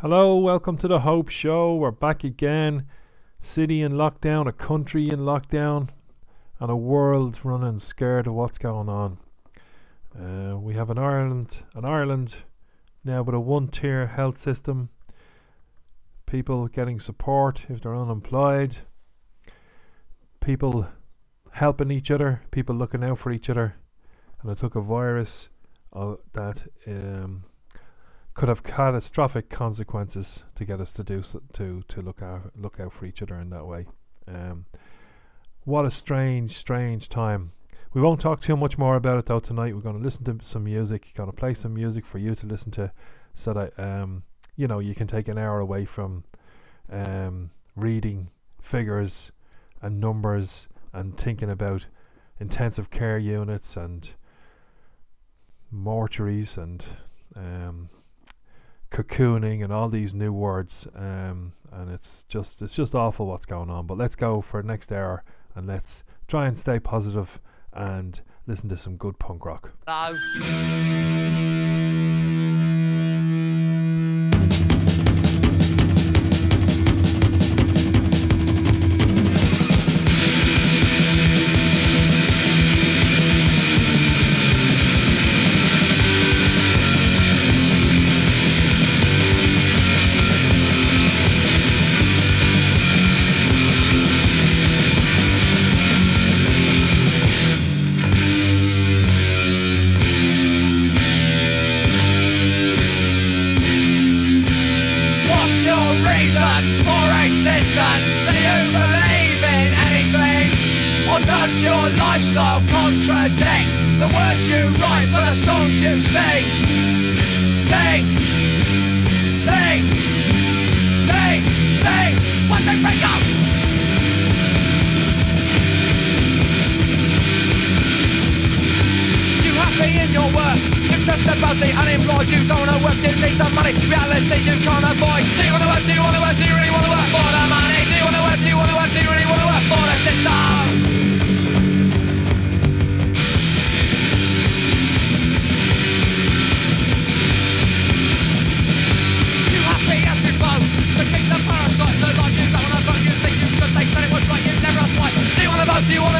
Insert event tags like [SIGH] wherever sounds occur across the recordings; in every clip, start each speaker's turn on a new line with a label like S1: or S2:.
S1: Hello, welcome to the Hope Show. We're back again. City in lockdown, a country in lockdown, and a world running scared of what's going on. Uh, we have an Ireland, an Ireland now with a one-tier health system. People getting support if they're unemployed. People helping each other. People looking out for each other. And it took a virus uh, that um, could have catastrophic consequences to get us to do so, to to look out look out for each other in that way. Um, what a strange, strange time. We won't talk too much more about it though tonight. We're going to listen to some music. Going to play some music for you to listen to, so that um, you know you can take an hour away from um, reading figures and numbers and thinking about intensive care units and mortuaries and um, cocooning and all these new words um, and it's just it's just awful what's going on but let's go for next hour and let's try and stay positive and listen to some good punk rock.
S2: Lifestyle contradict the words you write for the songs you sing? Sing, sing, sing, sing, when they break up. You happy in your work? You just about the unemployed. You don't wanna work. You need the money. Reality you can't avoid. Do you wanna work? Do you wanna work? Do you really wanna work for the money? Do you wanna work? Do you wanna work? Do you really wanna work for the system?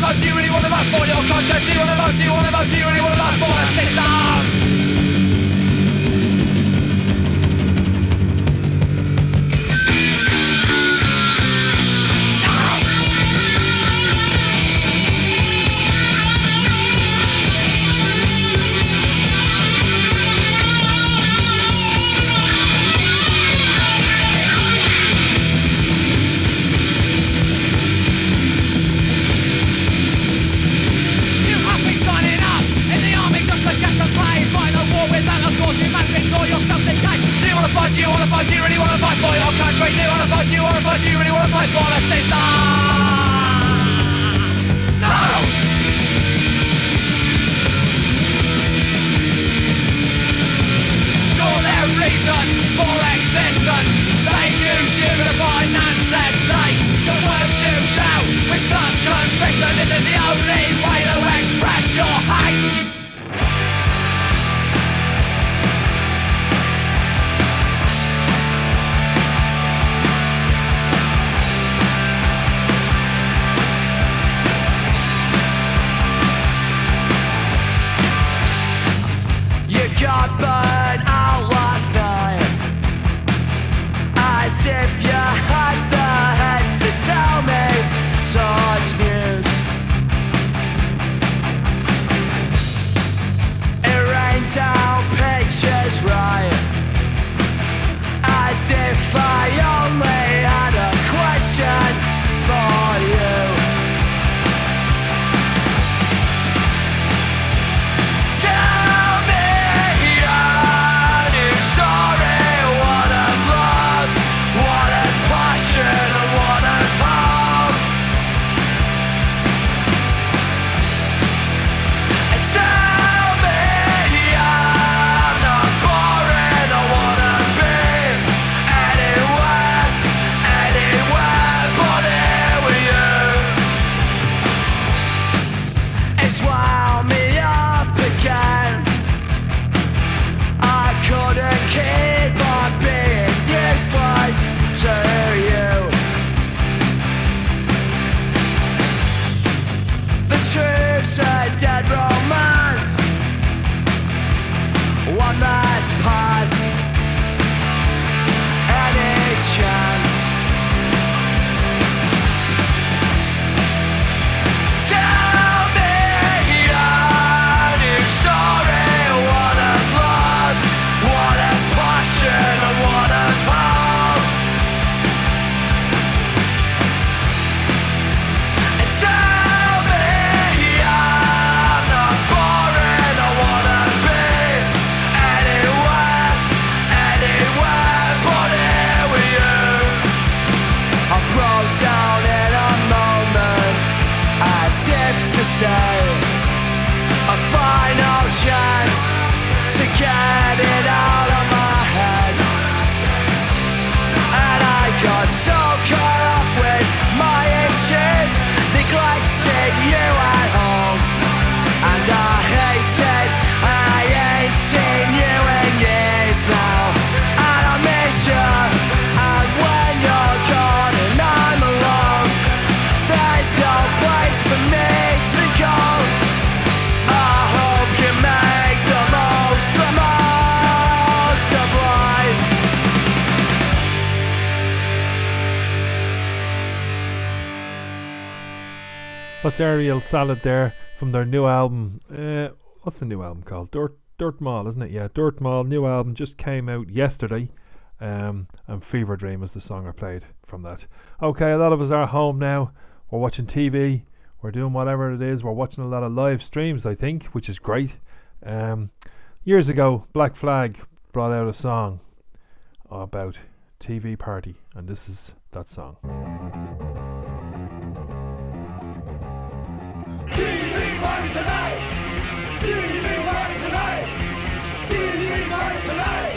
S2: Wanna? Do you really wanna vote for your conscience? Do you wanna vote? Do you wanna vote? Do you really wanna vote for the system? Fight? Do you wanna fight? Do you really wanna fight for your country? Do you wanna fight? Do you wanna fight? Do you really wanna fight for the system? No! Their reason for existence. They use you to finance their state. The words you shout with such conviction. This is the only
S1: That's Aerial Salad there from their new album. Uh, what's the new album called? Dirt Dirt Mall, isn't it? Yeah, Dirt Mall, new album just came out yesterday. Um, and Fever Dream is the song I played from that. Okay, a lot of us are home now. We're watching TV. We're doing whatever it is. We're watching a lot of live streams, I think, which is great. Um, years ago, Black Flag brought out a song about TV party, and this is that song.
S3: Party tonight! TV party tonight! TV party tonight!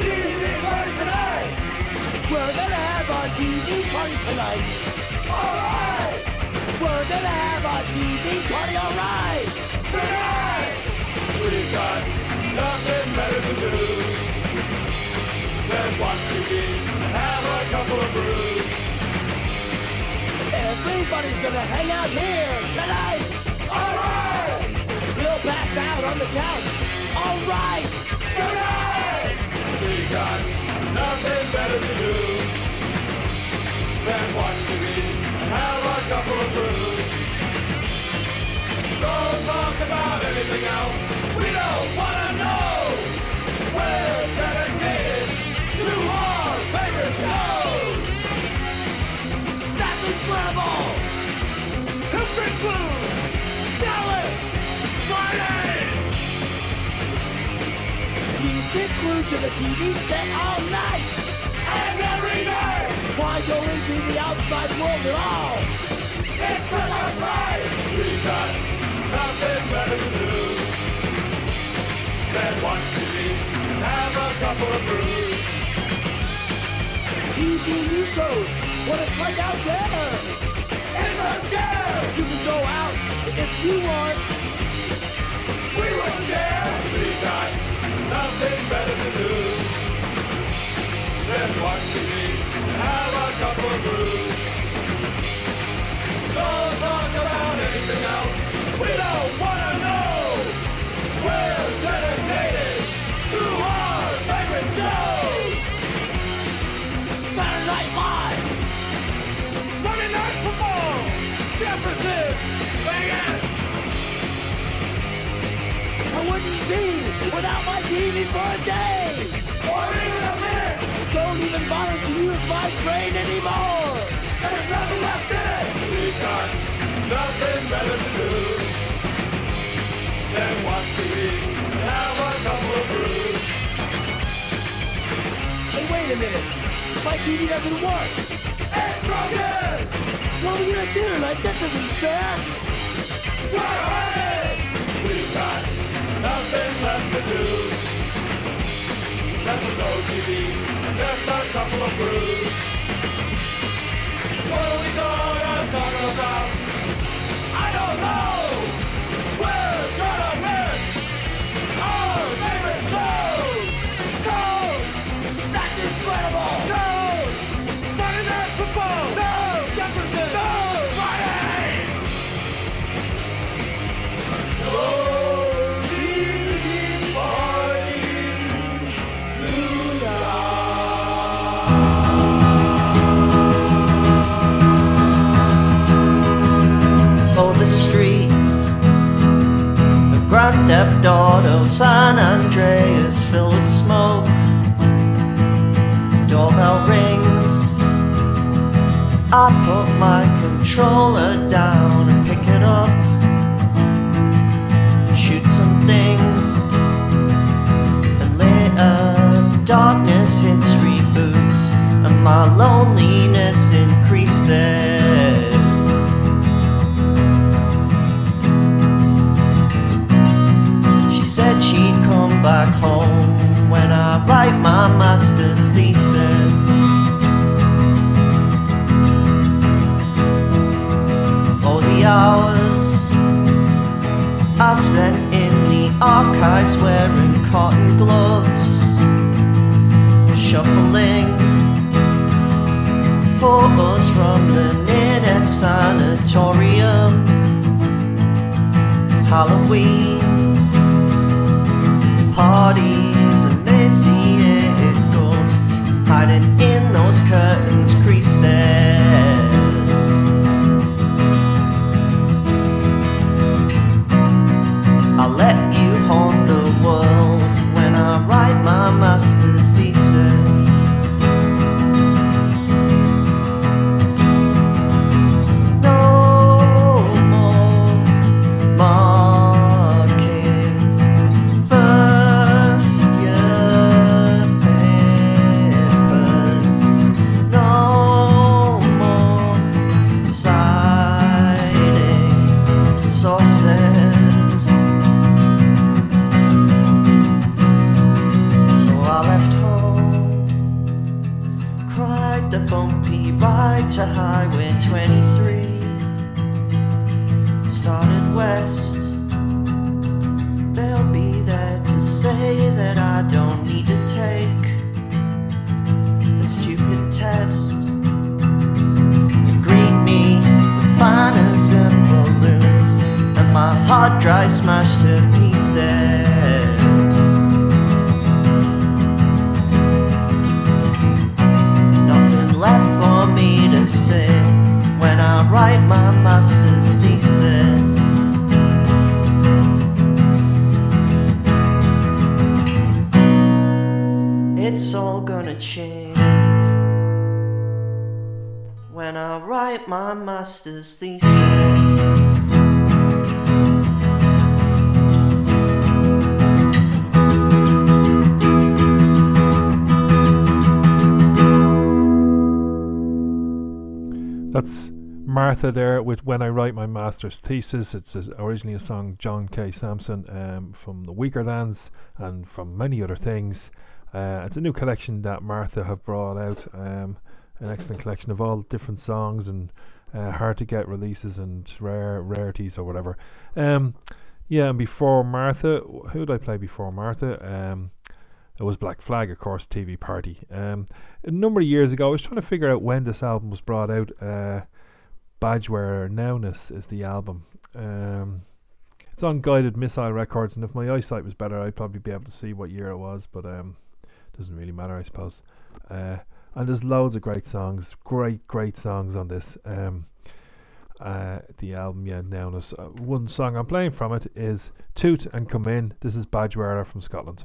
S3: TV party tonight!
S4: We're gonna have a TV party tonight.
S3: Alright!
S4: We're gonna have a TV party, alright.
S3: Tonight! We got nothing better to do than watch TV and have a couple of brews.
S4: Everybody's gonna hang out here the couch. Alright.
S3: Tonight! We got nothing better to do than watch TV and have a couple of brews. Don't talk about anything else. To
S4: the TV set all night.
S3: And every night,
S4: Why go into the outside world at all?
S3: it's such a fight. We got nothing better to do than watch TV and have a couple of brews.
S4: TV news shows what it's like out there.
S3: It's a scare.
S4: You can go out if you want.
S3: We wouldn't dare. Nothing better to do than watch TV and have a couple of brews. Don't talk about anything else. We don't wanna know. We're dedicated to our favorite shows.
S4: Saturday Night Live.
S3: Monday Night Football. Jefferson. Vegas.
S4: I wouldn't be without my TV for a day.
S3: Or even a minute.
S4: Don't even bother to use my brain anymore.
S3: There's nothing left in it. We got nothing better to do than watch TV and have a couple of brews.
S4: Hey, wait a minute. My TV doesn't work.
S3: It's broken.
S4: What are we gonna do tonight? This isn't fair.
S3: We're hurting. With no TV just a couple of brews.
S5: Auto San Andreas filled with smoke. Doorbell rings. I put my controller down and pick it up. Shoot some things. And later, the darkness hits reboot, and my loneliness increases. She'd come back home when I write my master's thesis. All the hours I spent in the archives wearing cotton gloves, shuffling photos from the Ninette Sanatorium. Halloween
S1: That's Martha there with When I Write My Master's Thesis. It's originally a song John K. Samson um, from the Weakerthans and from many other things. Uh, it's a new collection that Martha have brought out. Um, an excellent collection of all different songs and uh, hard to get releases and rare rarities or whatever. Um, yeah, and before Martha, who did I play before Martha? Um, it was Black Flag, of course, TV Party. Um, a number of years ago, I was trying to figure out when this album was brought out. Uh, Badgewearer Nowness is the album. Um, it's on Guided Missile Records, and if my eyesight was better, I'd probably be able to see what year it was, but um, doesn't really matter, I suppose. Uh, and there's loads of great songs, great, great songs on this. Um, uh, the album, yeah, Nowness. Uh, one song I'm playing from it is Toot and Come In. This is Badgewearer from Scotland.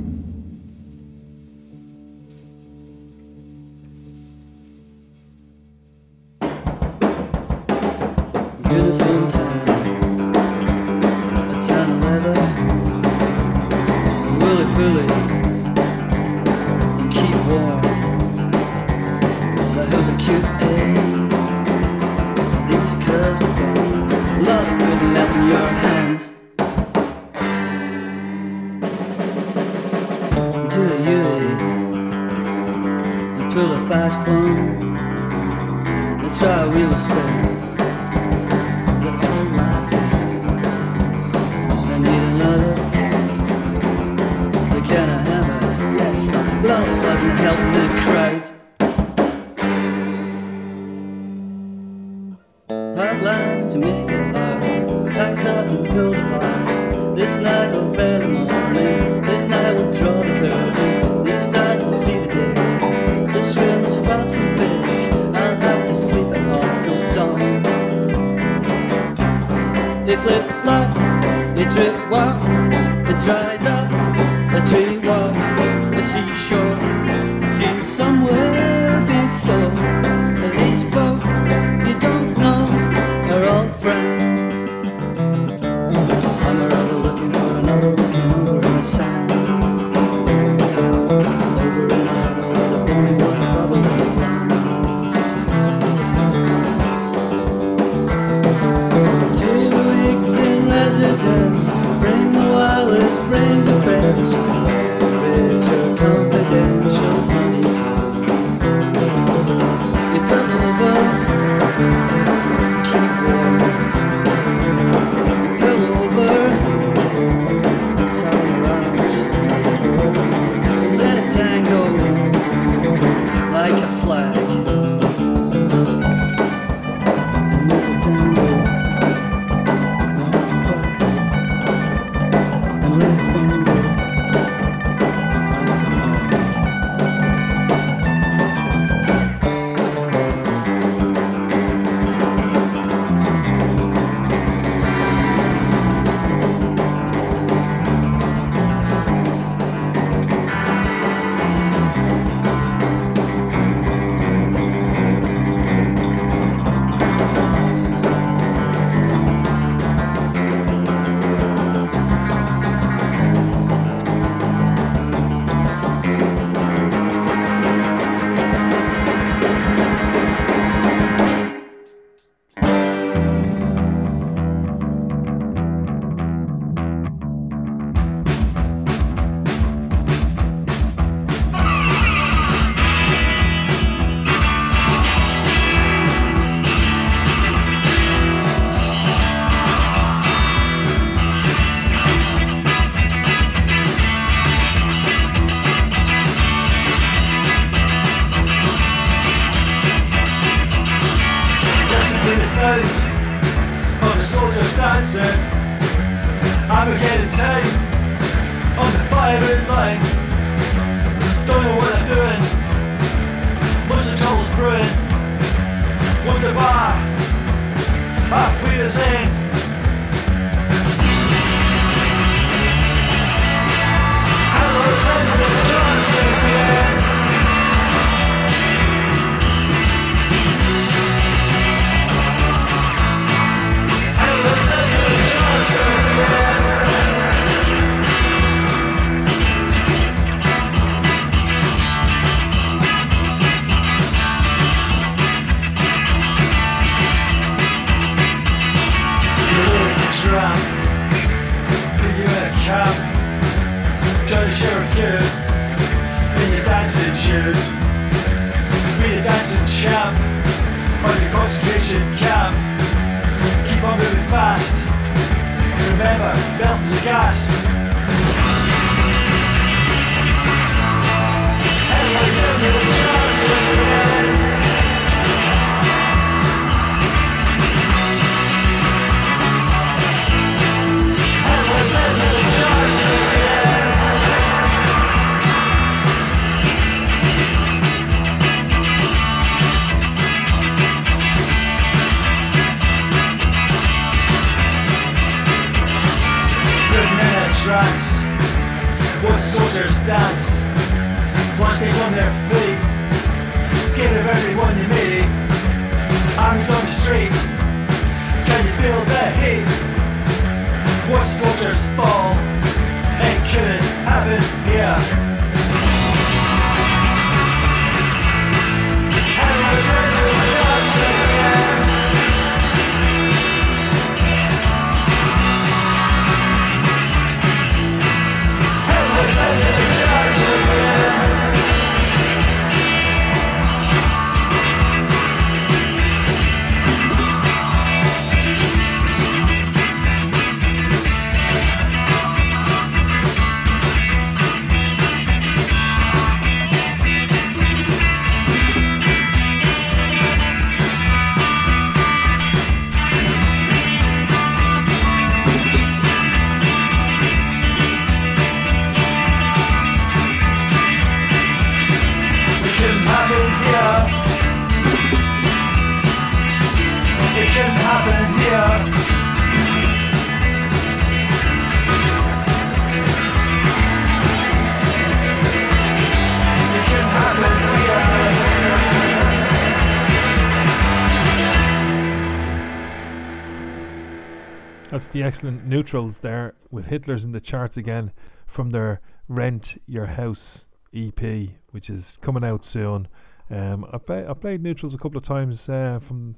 S6: the
S1: excellent neutrals there with Hitler's in the charts again from their Rent Your House EP, which is coming out soon. Um, I, play, I played neutrals a couple of times uh, from.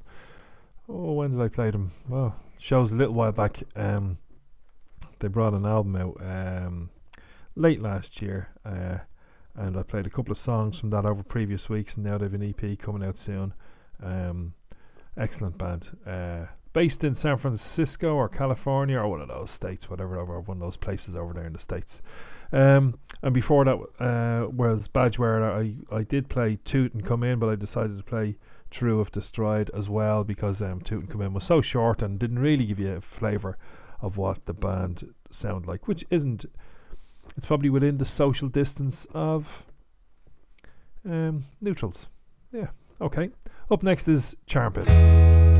S1: Oh, when did I play them? Well, shows a little while back. Um, they brought an album out um, late last year, uh, and I played a couple of songs from that over previous weeks, and now they have an EP coming out soon. Um, excellent band. Uh, based in San Francisco or California or one of those states, whatever, over one of those places over there in the states. Um, and before that uh, was Badgewearer. I, I did play Toot and Come In, but I decided to play True If Destroyed as well because um, Toot and Come In was so short and didn't really give you a flavour of what the band sound like, which isn't. It's probably within the social distance of um, neutrals. Yeah, okay. Up next is Charmpit.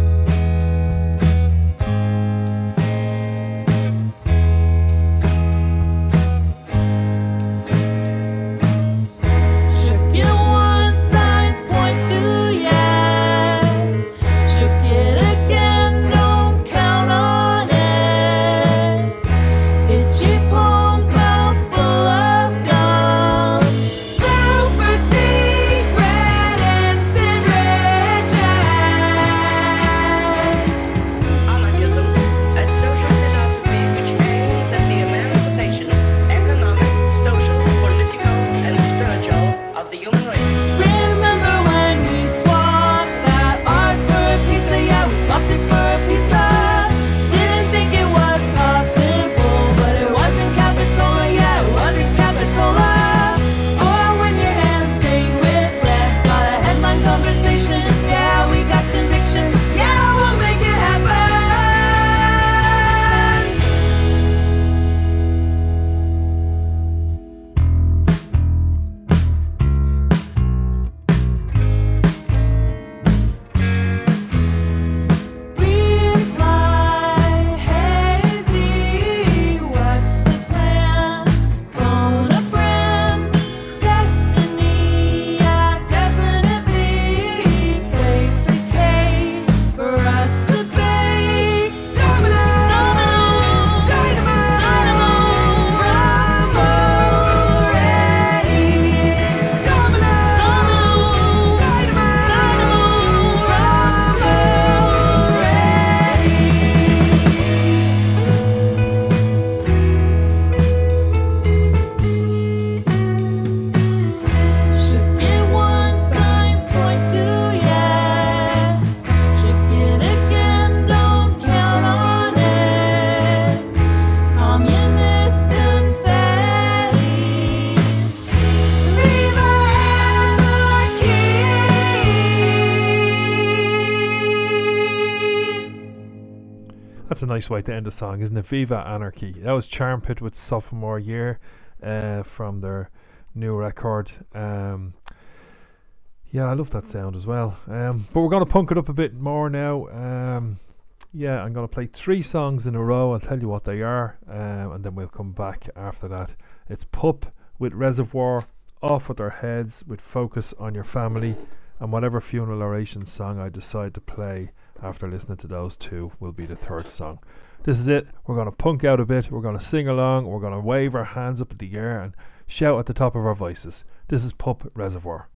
S1: Nice way to end the song, isn't it? Viva Anarchy. That was Charmpit with sophomore year uh, from their new record. Um, yeah, I love that sound as well. Um, but we're going to punk it up a bit more now. Um, yeah, I'm going to play three songs in a row. I'll tell you what they are, um, and then we'll come back after that. It's Pup with Reservoir, Off with Our Heads with Focus on Your Family, and whatever funeral oration song I decide to play after listening to those two will be the third song. This is it. We're going to punk out a bit. We're going to sing along. We're going to wave our hands up in the air and shout at the top of our voices. This is Pup Reservoir.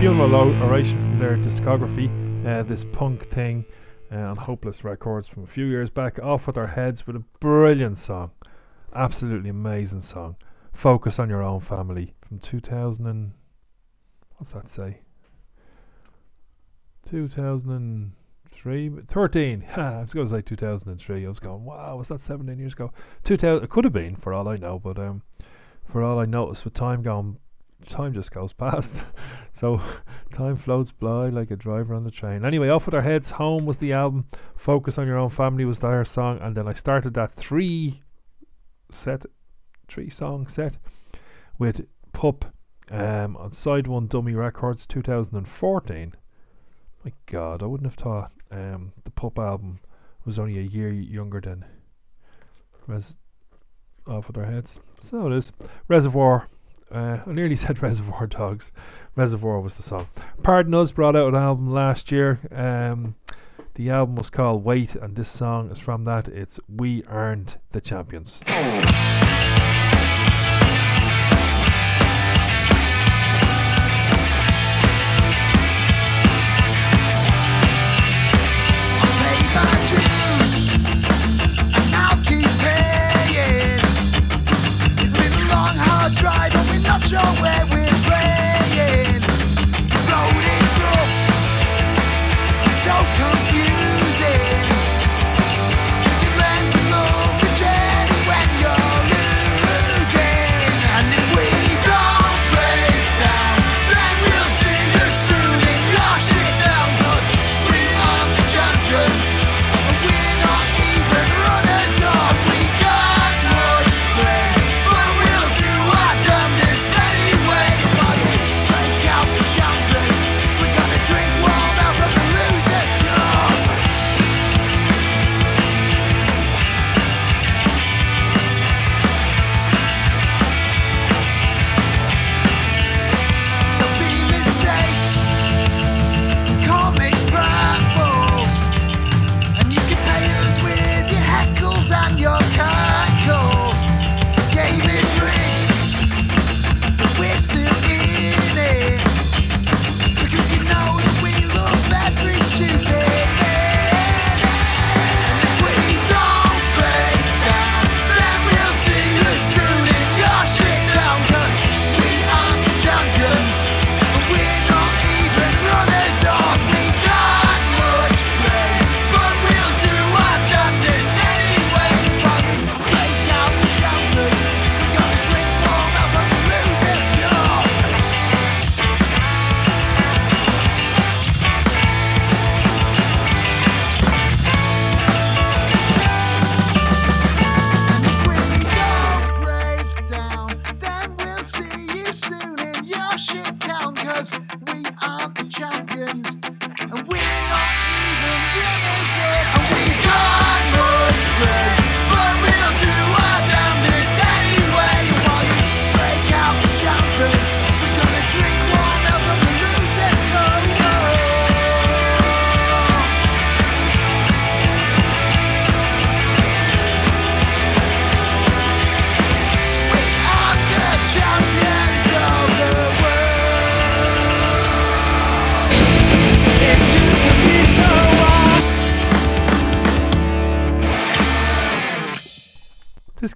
S1: Funeral Oration from their discography, uh, this punk thing uh, on Hopeless Records from a few years back, off with our heads with a brilliant song. Absolutely amazing song. Focus on Your Own Family from 2000 and. What's that say? 2003? 13. [LAUGHS] I was going to say 2003. I was going, wow, was that 17 years ago? 2000, it could have been, for all I know, but um, for all I noticed, with time gone time just goes past. [LAUGHS] so [LAUGHS] time floats by like a driver on the train. Anyway, off with our heads. Home was the album. Focus on your own family was their song, and then I started that three set, three song set with Pup um, on SideOneDummy Records 2014. My God, I wouldn't have thought um, the Pup album was only a year younger than Res off with our heads. So it is. Reservoir. Uh, I nearly [LAUGHS] said Reservoir Dogs. Reservoir was the song. Pardon Us brought out an album last year. Um, the album was called Wait, and this song is from that. It's We Aren't the Champions.
S7: my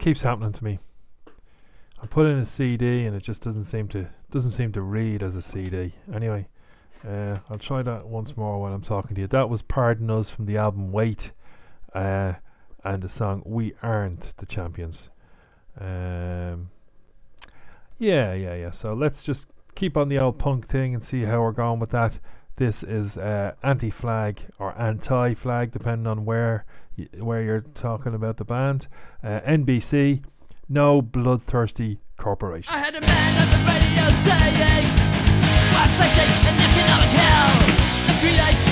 S1: keeps happening to me. I put in a CD and it just doesn't seem to doesn't seem to read as a CD. Anyway, uh, I'll try that once more while I'm talking to you. That was Pardon Us from the album Wait, uh, and the song We Aren't the Champions. Um, yeah, yeah, yeah. So let's just keep on the old punk thing and see how we're going with that. This is uh, anti-flag or anti-flag, depending on where where you're talking about the band. Uh, NBC, no bloodthirsty corporation.
S4: I a man on the radio saying economic hell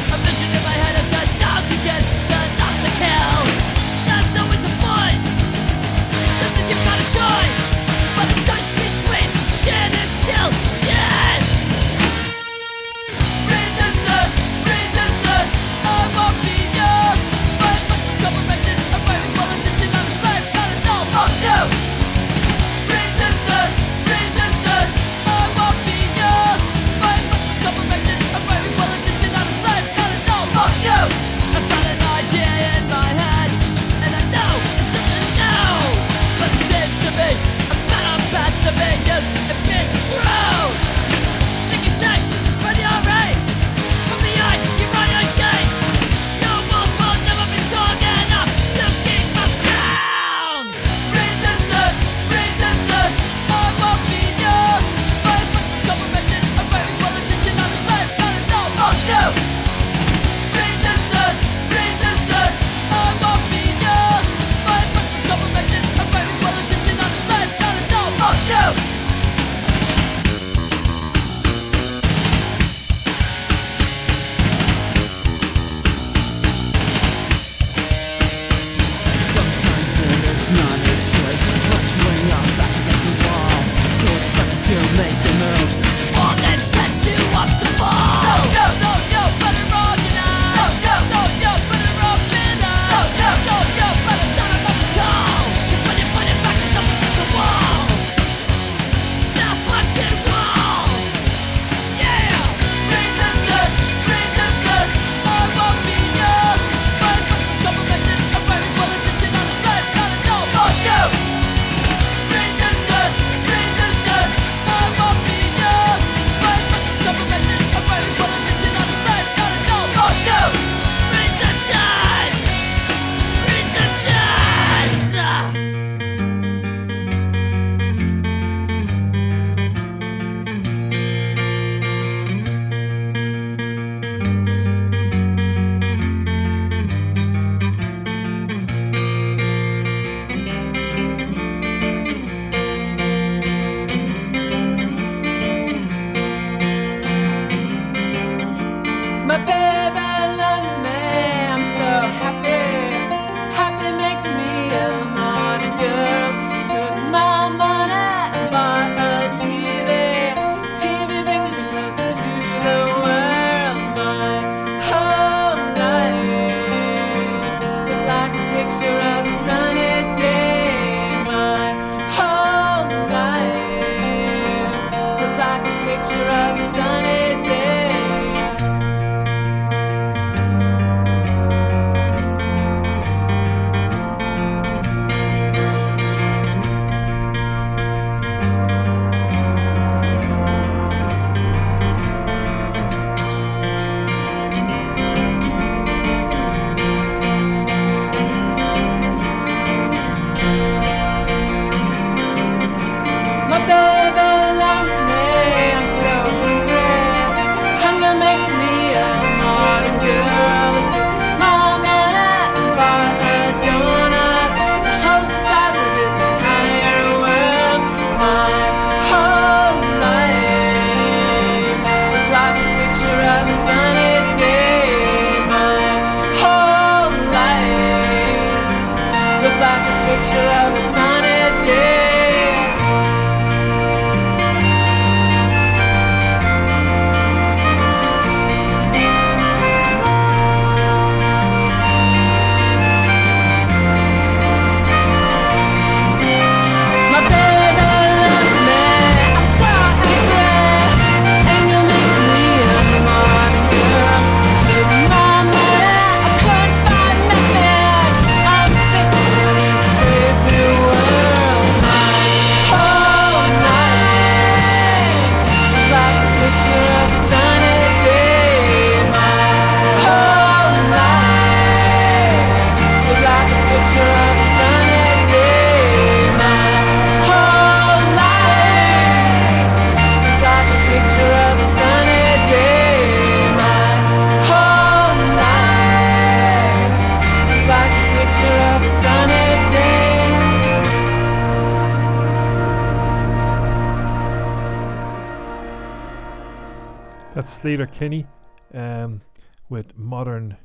S4: That's
S1: Sleater Kinney um, with Modern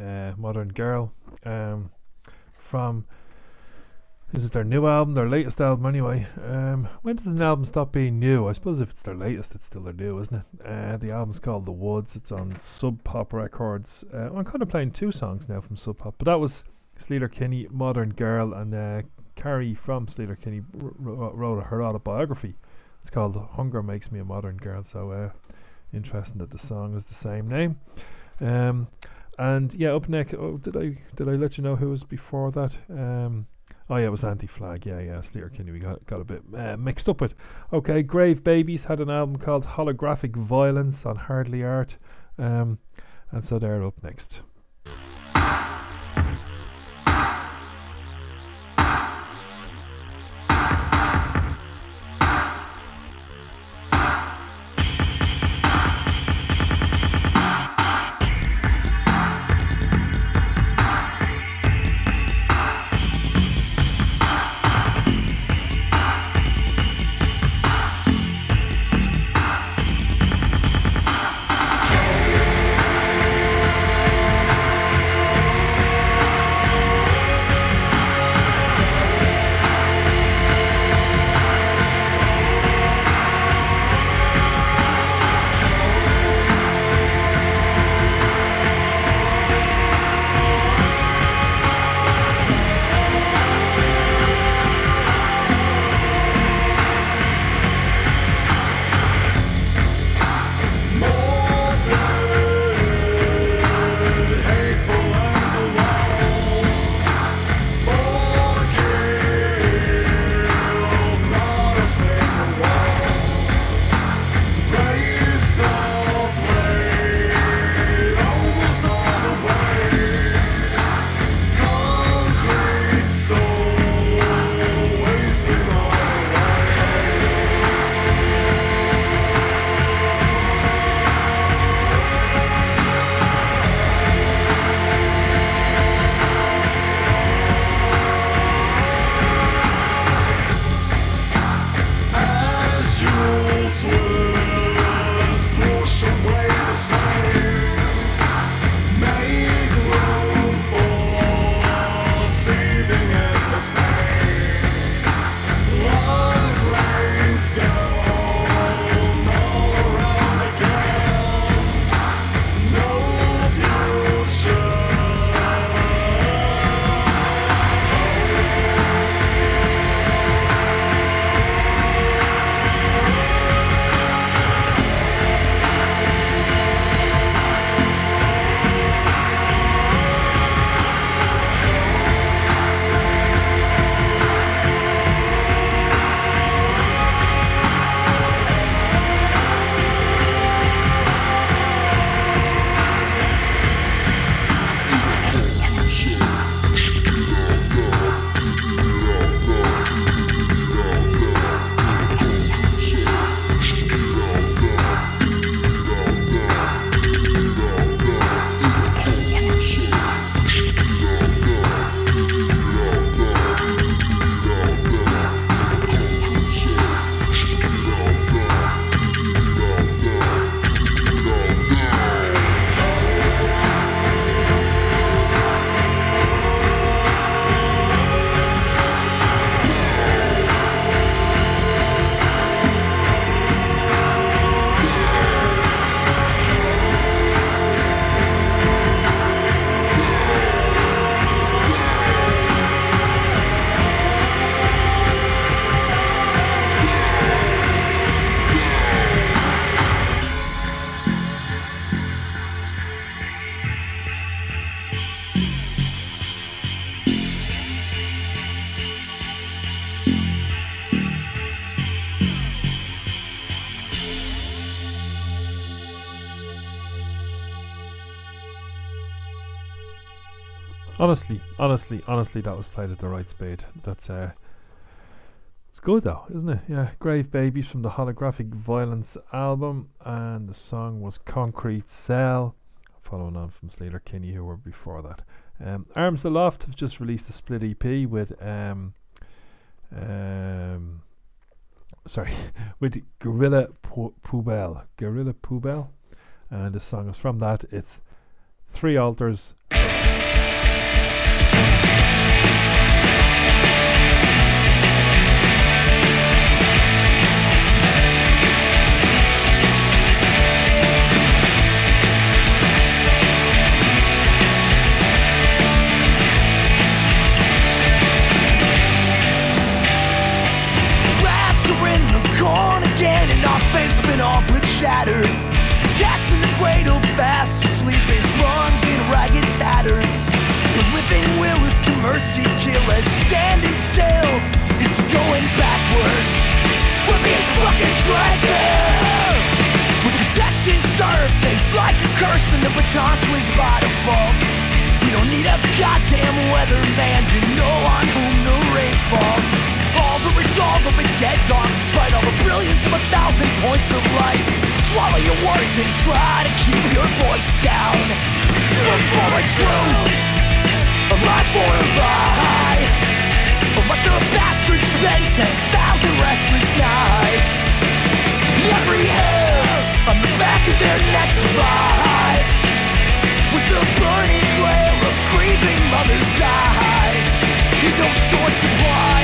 S1: uh, Modern Girl um, from is it their new album, their latest album anyway? Um, when does an album stop being new? I suppose if it's their latest, it's still their new, isn't it? Uh, the album's called The Woods. It's on Sub Pop Records. Uh, I'm kind of playing two songs now from Sub Pop, but that was Sleater Kinney, Modern Girl, and uh, Carrie from Sleater Kinney wrote her autobiography. It's called Hunger Makes Me a Modern Girl. So uh, interesting that the song is the same name. Um, and yeah, up next. Oh, did I did I let you know who was before that? Um, oh yeah, it was Anti Flag. Yeah, yeah, Sleater Kinney. We got got a bit uh, mixed up with. Okay, Grave Babies had an album called Holographic Violence on Hardly Art, um, and so they're up next. Honestly, honestly, that was played at the right speed. That's uh, it's good though, isn't it? Yeah, Grave Babies from the Holographic Violence album, and the song was Concrete Cell, following on from Sleater Kinney, who were before that. Um, Arms Aloft have just released a split EP with um, um, sorry, [LAUGHS] with Guerilla Poubelle, Guerilla Poubelle, and the song is from that. It's Three Altars.
S8: And the baton swings by default. We don't need a goddamn weatherman to know on whom the rain falls. All the resolve of a dead dog, despite all the brilliance of a thousand points of light. Swallow your words and try to keep your voice down. Search for a truth, a lie for a lie. Let the bastards spend ten thousand restless nights. Every hair on the back of their necks alive with the burning glare of grieving mother's eyes in no short supply.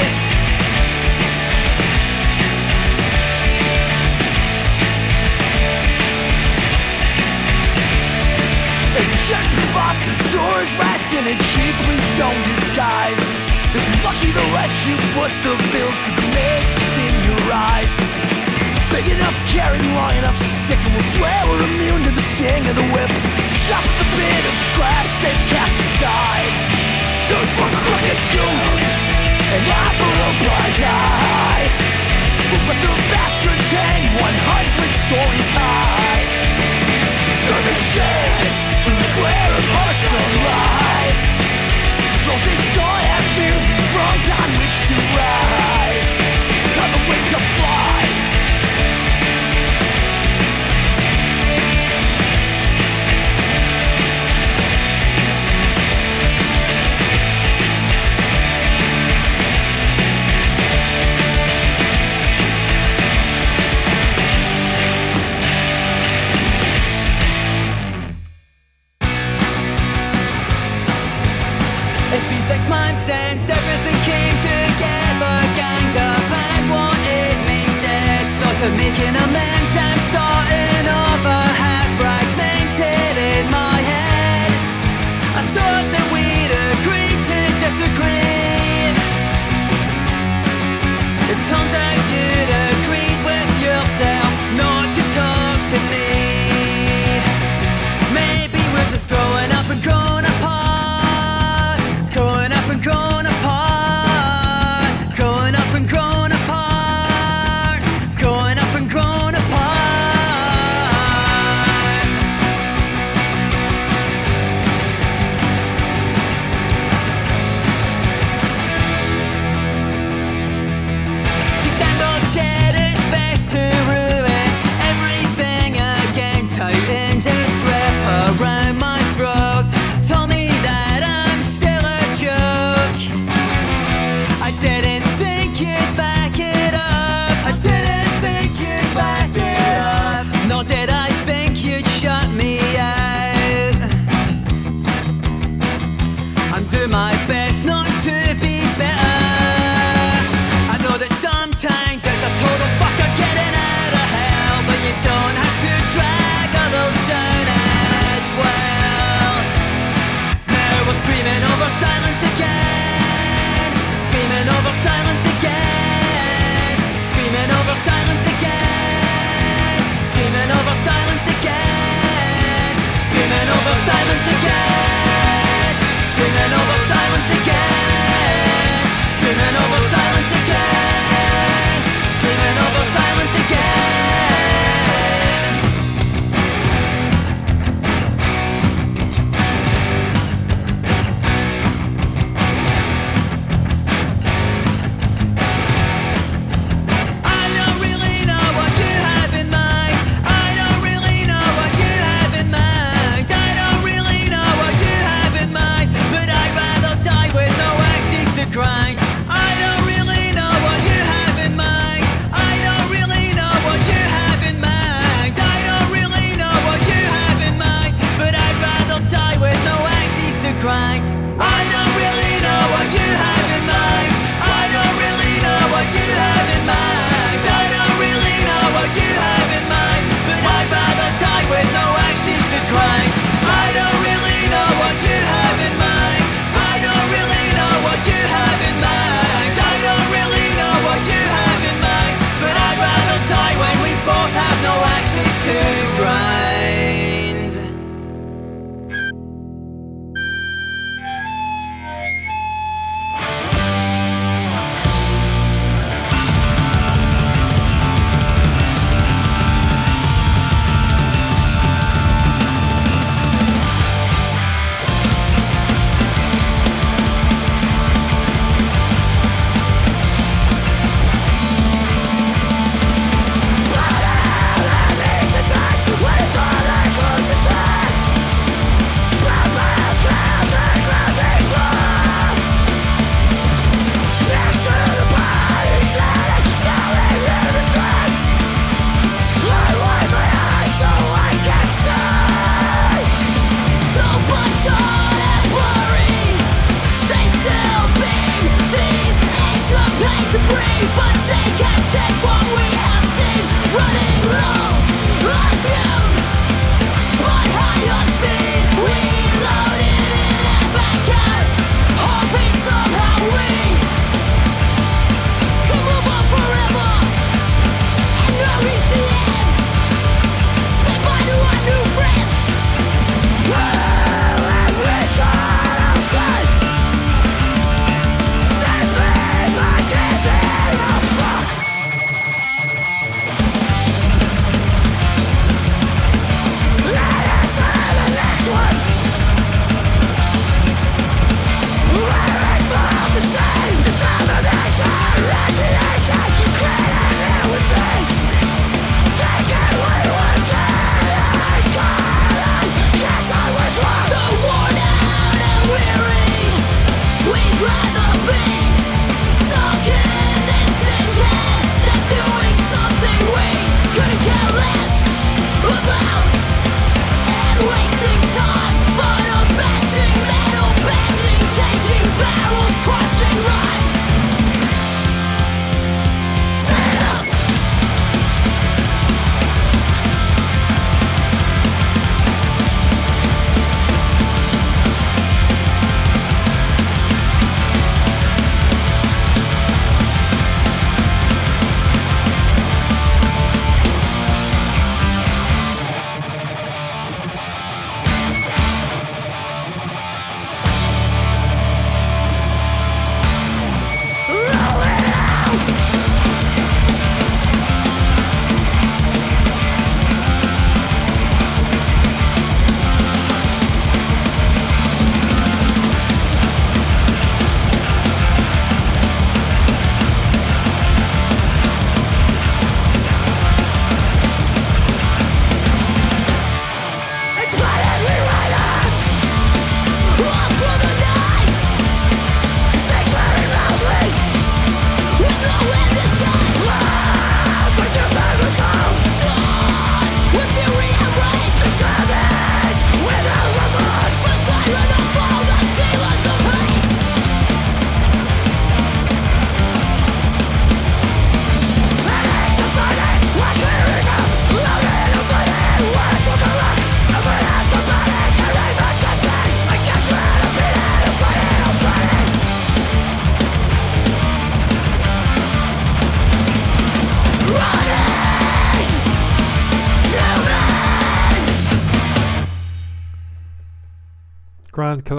S8: Ancient provocateurs, rats in a cheaply sewn disguise. You're lucky, they'll let you foot the bill for the mist in your eyes. Big enough, carrying long enough, stick and we'll swear we're immune to the sting of the whip. Chop the bit of scraps and cast aside. Tooth for crooked tooth, and eye for a blind eye. We'll let the bastards hang 100 stories high. Serve the shade through the glare of hot sunlight. Those they saw as merely rungs on which to rise. On the wings of flies.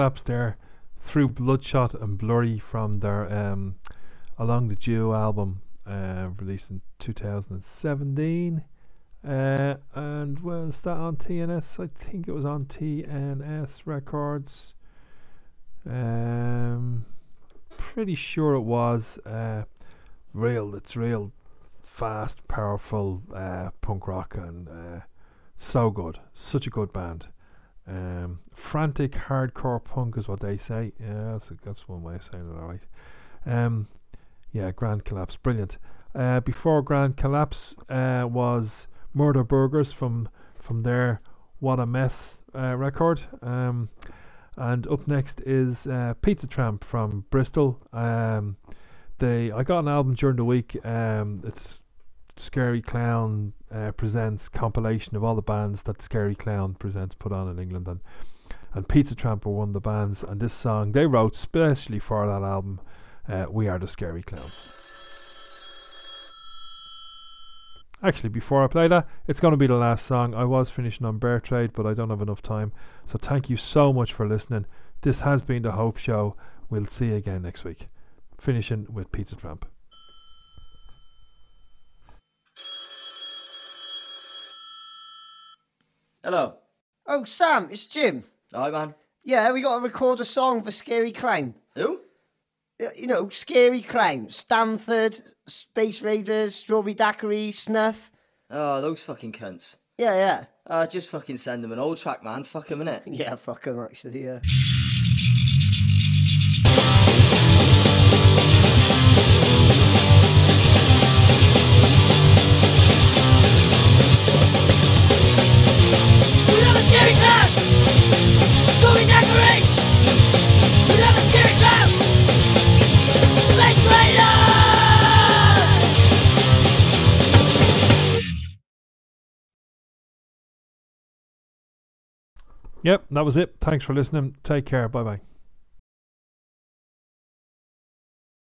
S1: Collapse there, through Bloodshot and Blurry from their um, Along the Dew album, uh, released in 2017. Uh, and was that on TNS? I think it was on TNS Records. Um, pretty sure it was. Uh, real, it's real fast, powerful uh, punk rock and uh, so good. Such a good band. Um, frantic hardcore punk is what they say. Yeah, that's, that's one way of saying it, alright. Um, yeah, Grand Collapse, brilliant. Uh, before Grand Collapse uh, was Murder Burgers from from their What a Mess uh, record. Um, and up next is uh, Pizza Tramp from Bristol. Um, they I got an album during the week. Um, it's Scary Clown uh, presents compilation of all the bands that Scary Clown presents put on in England, and and Pizza Tramp were one of the bands. And this song they wrote specially for that album. Uh, we are the Scary Clowns. Actually, before I play that, it's going to be the last song. I was finishing on Bear Trade, but I don't have enough time. So thank you so much for listening. This has been the Hope Show. We'll see you again next week. Finishing with Pizza Tramp.
S8: Hello.
S5: Oh, Sam, it's Jim.
S8: Hi, man.
S5: Yeah, we got to record a song for Scary Clown.
S8: Who?
S5: Uh, You know, Scary Clown, Stanford, Space Raiders, Strawberry Daiquiri, Snuff.
S8: Oh, those fucking cunts.
S5: Yeah, yeah.
S8: Uh, just fucking send them an old track, man. Fuck them, innit? [LAUGHS]
S5: Yeah, fuck fuck 'em, actually, yeah.
S1: Yep, that was it. Thanks for listening. Take care. Bye bye.